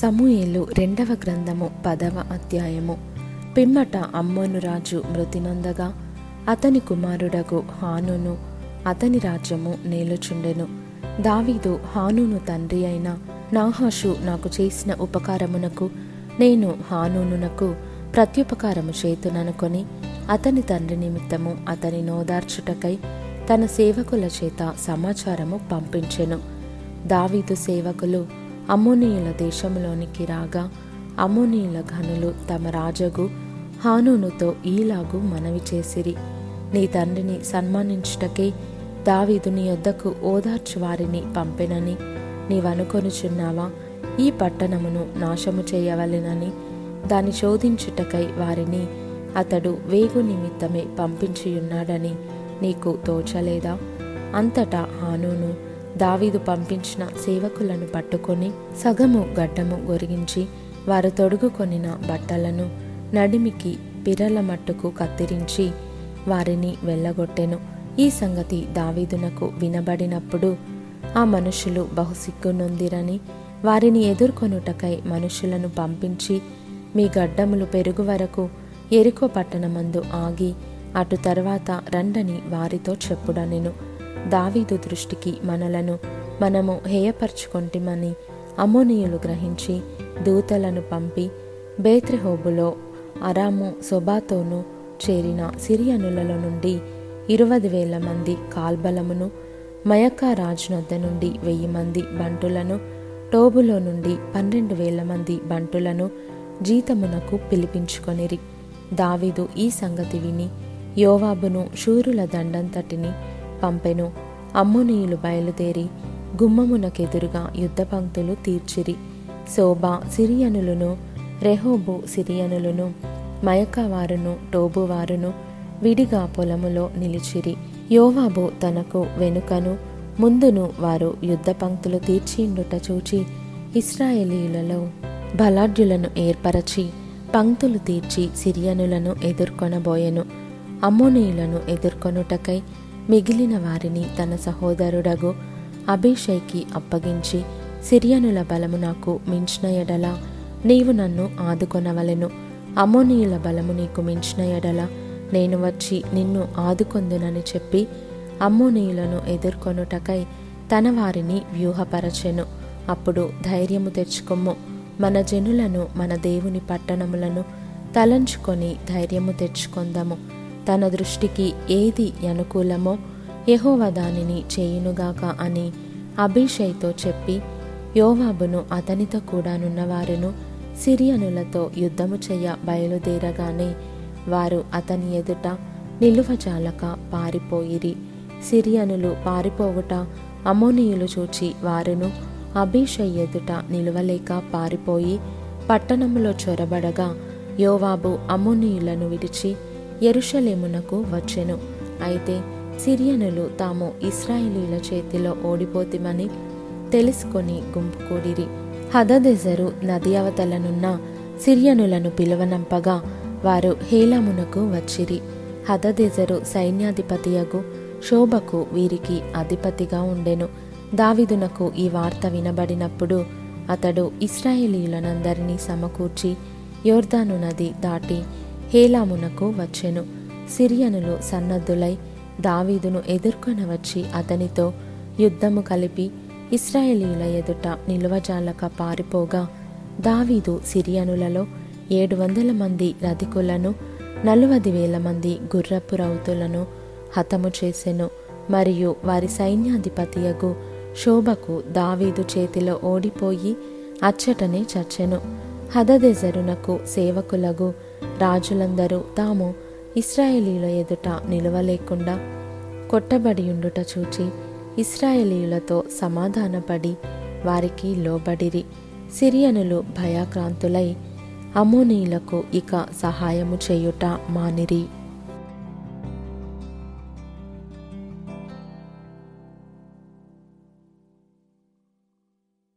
సమూయేలు రెండవ గ్రంథము పదవ అధ్యాయము. పిమ్మట అమ్మోను రాజు మృతినందగా అతని కుమారుడగు హానును అతని రాజ్యము నేలుచుండెను. దావీదు హానును తండ్రి అయిన నాహాషు నాకు చేసిన ఉపకారమునకు నేను హానూనునకు ప్రత్యుపకారము చేతుననుకొని అతని తండ్రి నిమిత్తము అతని నోదార్చుటకై తన సేవకుల చేత సమాచారము పంపించెను. దావీదు సేవకులు అమోనీయుల దేశంలోనికి రాగా అమోనీయుల ఘనులు తమ రాజగు హానూనుతో ఈలాగు మనవి చేసిరి. నీ తండ్రిని సన్మానించుటకే దావీదు నీ యొద్దకు ఓదార్చు వారిని పంపెనని. నీవనుకొనుచున్నావా? ఈ పట్టణమును నాశము చేయవలెనని. దాని శోధించుటకై వారిని అతడు వేగు నిమిత్తమే పంపించియున్నాడని నీకు తోచలేదా? అంతటా హానూను దావీదు పంపించిన సేవకులను పట్టుకొని సగము గడ్డము గొరిగించి వారు తొడుగుకొనిన బట్టలను నడిమికి పిరల మట్టుకు కత్తిరించి వారిని వెళ్ళగొట్టెను. ఈ సంగతి దావీదునకు వినబడినప్పుడు ఆ మనుషులు బహుసిగ్గు నొందిరని వారిని ఎదుర్కొనుటకై మనుషులను పంపించి మీ గడ్డములు పెరుగు వరకు ఎరుకో పట్టణమందు ఆగి అటు తర్వాత రండని వారితో చెప్పుడనెను. దావీదు దృష్టికి మనలను మనము హేయపరచుకొంటిమని అమోనీయులు గ్రహించి దూతలను పంపి బేత్రిహోబులో అరాము సొబాతోను చేరిన సిరియనులలో నుండి ఇరవై వేల మంది కాల్బలమును మయకా రాజునొద్ద నుండి వెయ్యి మంది బంటులను టోబులో నుండి పన్నెండు వేల మంది బంటులను జీతమునకు పిలిపించుకొనిరి. దావీదు ఈ సంగతి విని యోవాబును శూరుల దండంతటిని పంపెను. అమ్మునీయులు బయలుదేరి గుమ్మమునకెదురుగా యుద్ధ పంక్తులు తీర్చిరి. శోభ సిరియనులను రెహోబు సిరియనులను మయకవారును టోబువారును విడిగా పొలములో నిలిచిరి. యోవాబు తనకు వెనుకను ముందును వారు యుద్ధ పంక్తులు తీర్చిండుట చూచి ఇస్రాయేలీలలో బలాఢ్యులను ఏర్పరచి పంక్తులు తీర్చి సిరియనులను ఎదుర్కొనబోయెను. అమ్మోనీయులను ఎదుర్కొనుటకై మిగిలిన వారిని తన సహోదరుడగు అభిషేక్కి అప్పగించి సిరియనుల బలము నాకు మించిన ఎడల నీవు నన్ను ఆదుకొనవలెను. అమోనీయుల బలము నీకు మించిన ఎడల నేను వచ్చి నిన్ను ఆదుకొందునని చెప్పి అమ్మోనీయులను ఎదుర్కొనుటకై తన వారిని వ్యూహపరచెను. అప్పుడు ధైర్యము తెచ్చుకొమ్ము. మన జనులను మన దేవుని పట్టణములను తలంచుకొని ధైర్యము తెచ్చుకొందము. తన దృష్టికి ఏది అనుకూలమో యహోవ దానిని చేయునుగాక అని అభిషయ్తో చెప్పి యోవాబును అతనితో కూడానున్నవారును సిరియనులతో యుద్ధము చెయ్య బయలుదేరగానే వారు అతని ఎదుట నిలువజాలక పారిపోయిరి. సిరియనులు పారిపోవుట అమోనీయులు చూచి వారును అభిషయ్ ఎదుట నిలువలేక పారిపోయి పట్టణములో చొరబడగా యోవాబు అమోనీయులను విడిచి ఎరుషలేమునకు వచ్చెను. అయితే సిరియనులు తాము ఇస్రాయేలీల చేతిలో ఓడిపోతిమని తెలుసుకొని గుంపుకూడిరి హదదెజరు నది అవతలనున్న సిరియనులను పిలువనంపగా వారు హేలమునకు వచ్చిరి. హదదెజరు సైన్యాధిపతియగు శోభకు వీరికి అధిపతిగా ఉండెను. దావిదునకు ఈ వార్త వినబడినప్పుడు అతడు ఇస్రాయేలీలనందరినీ సమకూర్చి యోర్దాను నది దాటి హేలామునకు వచ్చెను. సిరియనులు సన్నద్ధులై దావీదును ఎదుర్కొనవచ్చి అతనితో యుద్ధము కలిపి ఇస్రాయేలీల ఎదుట నిలువజాలక పారిపోగా దావీదు సిరియనులలో ఏడు వందల మంది రధికులను నలువది వేల మంది గుర్రపు రౌతులను హతము చేసెను. మరియు వారి సైన్యాధిపతియగు శోభకు దావీదు చేతిలో ఓడిపోయి అచ్చటనే చచ్చెను. హదదెజరునకు సేవకులగు రాజులందరూ తాము ఇస్రాయేలీల ఎదుట నిలవలేకుండా కొట్టబడియుండుట చూచి ఇస్రాయేలీయులతో సమాధానపడి వారికి లోబడిరి. సిరియనులు భయాక్రాంతులై అమోనీలకు ఇక సహాయము చేయుట మానిరి.